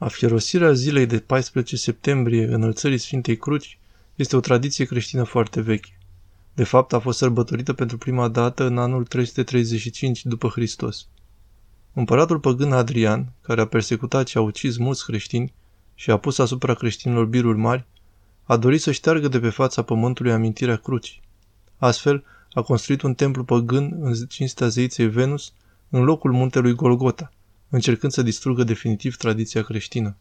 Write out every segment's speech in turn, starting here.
Afierosirea zilei de 14 septembrie înălțării Sfintei Cruci este o tradiție creștină foarte veche. De fapt, a fost sărbătorită pentru prima dată în anul 335 după Hristos. Împăratul păgân Adrian, care a persecutat și a ucis mulți creștini și a pus asupra creștinilor biruri mari, a dorit să șteargă de pe fața pământului amintirea crucii. Astfel, a construit un templu păgân în cinstea zeiței Venus, în locul muntelui Golgota, încercând să distrugă definitiv tradiția creștină.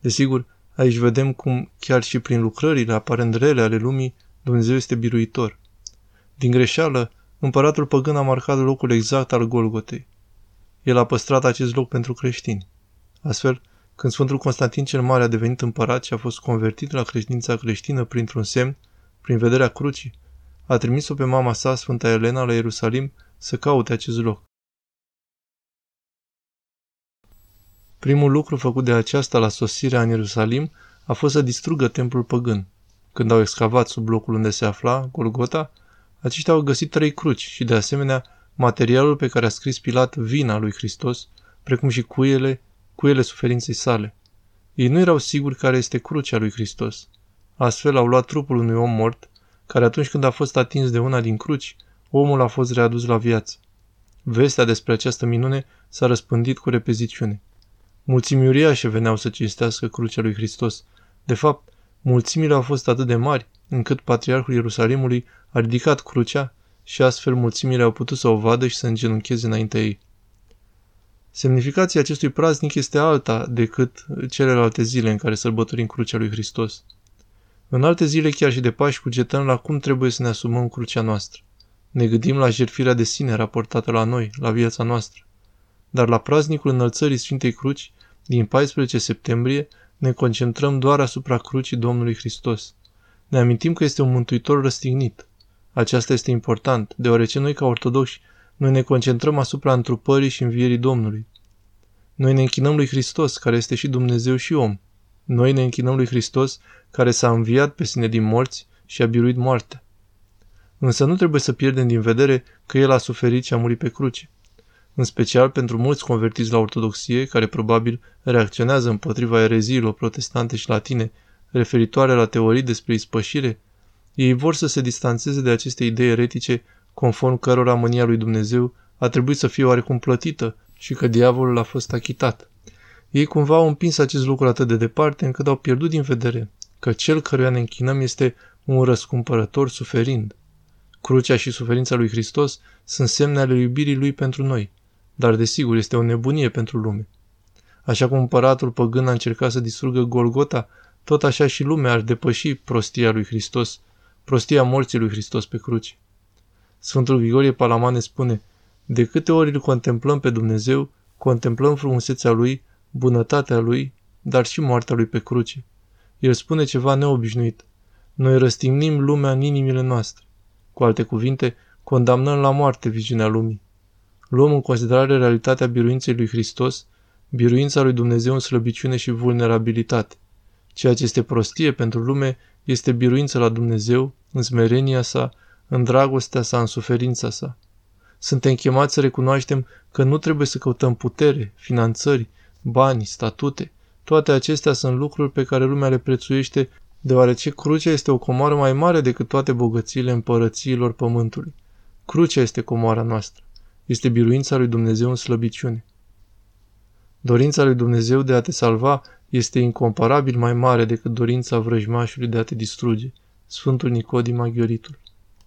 Desigur, aici vedem cum, chiar și prin lucrările aparent rele ale lumii, Dumnezeu este biruitor. Din greșeală, împăratul păgân a marcat locul exact al Golgotei. El a păstrat acest loc pentru creștini. Astfel, când Sfântul Constantin cel Mare a devenit împărat și a fost convertit la credința creștină printr-un semn, prin vederea crucii, a trimis-o pe mama sa, Sfânta Elena, la Ierusalim să caute acest loc. Primul lucru făcut de aceasta la sosirea în Ierusalim a fost să distrugă templul păgân. Când au excavat sub locul unde se afla, Golgota, aceștia au găsit trei cruci și, de asemenea, materialul pe care a scris Pilat vina lui Hristos, precum și cuiele, cuiele suferinței sale. Ei nu erau siguri care este crucea lui Hristos. Astfel au luat trupul unui om mort, care atunci când a fost atins de una din cruci, omul a fost readus la viață. Vestea despre această minune s-a răspândit cu repeziciune. Mulțimi uriașe veneau să cinstească crucea lui Hristos. De fapt, mulțimile au fost atât de mari, încât patriarhul Ierusalimului a ridicat crucea și astfel mulțimile au putut să o vadă și să îngenuncheze înaintea ei. Semnificația acestui praznic este alta decât celelalte zile în care sărbătorim crucea lui Hristos. În alte zile, chiar și de Paști, cugetăm la cum trebuie să ne asumăm crucea noastră. Ne gândim la jertfirea de sine raportată la noi, la viața noastră. Dar la praznicul înălțării Sfintei Cruci, din 14 septembrie, ne concentrăm doar asupra crucii Domnului Hristos. Ne amintim că este un mântuitor răstignit. Aceasta este important, deoarece noi, ca ortodoxi, noi ne concentrăm asupra întrupării și învierii Domnului. Noi ne închinăm lui Hristos, care este și Dumnezeu și om. Noi ne închinăm lui Hristos, care s-a înviat pe sine din morți și a biruit moartea. Însă nu trebuie să pierdem din vedere că El a suferit și a murit pe cruce. În special pentru mulți convertiți la ortodoxie, care probabil reacționează împotriva ereziilor protestante și latine referitoare la teorii despre ispășire, ei vor să se distanțeze de aceste idei eretice conform cărora mânia lui Dumnezeu a trebuit să fie oarecum plătită și că diavolul a fost achitat. Ei cumva au împins acest lucru atât de departe încât au pierdut din vedere că cel căruia ne închinăm este un răscumpărător suferind. Crucea și suferința lui Hristos sunt semne ale iubirii lui pentru noi, dar desigur este o nebunie pentru lume. Așa cum împăratul păgân a încercat să distrugă Golgota, tot așa și lumea ar depăși prostia lui Hristos, prostia morții lui Hristos pe cruce. Sfântul Grigorie Palamane spune, de câte ori îl contemplăm pe Dumnezeu, contemplăm frumusețea lui, bunătatea lui, dar și moartea lui pe cruce. El spune ceva neobișnuit. Noi răstignim lumea în inimile noastre. Cu alte cuvinte, condamnăm la moarte viziunea lumii. Luăm în considerare realitatea biruinței lui Hristos, biruința lui Dumnezeu în slăbiciune și vulnerabilitate. Ceea ce este prostie pentru lume este biruința la Dumnezeu, în smerenia sa, în dragostea sa, în suferința sa. Suntem chemați să recunoaștem că nu trebuie să căutăm putere, finanțări, bani, statute. Toate acestea sunt lucruri pe care lumea le prețuiește, deoarece crucea este o comoară mai mare decât toate bogățiile împărățiilor pământului. Crucea este comoara noastră. Este biruința lui Dumnezeu în slăbiciune. Dorința lui Dumnezeu de a te salva este incomparabil mai mare decât dorința vrăjmașului de a te distruge. Sfântul Nicodim Aghioritul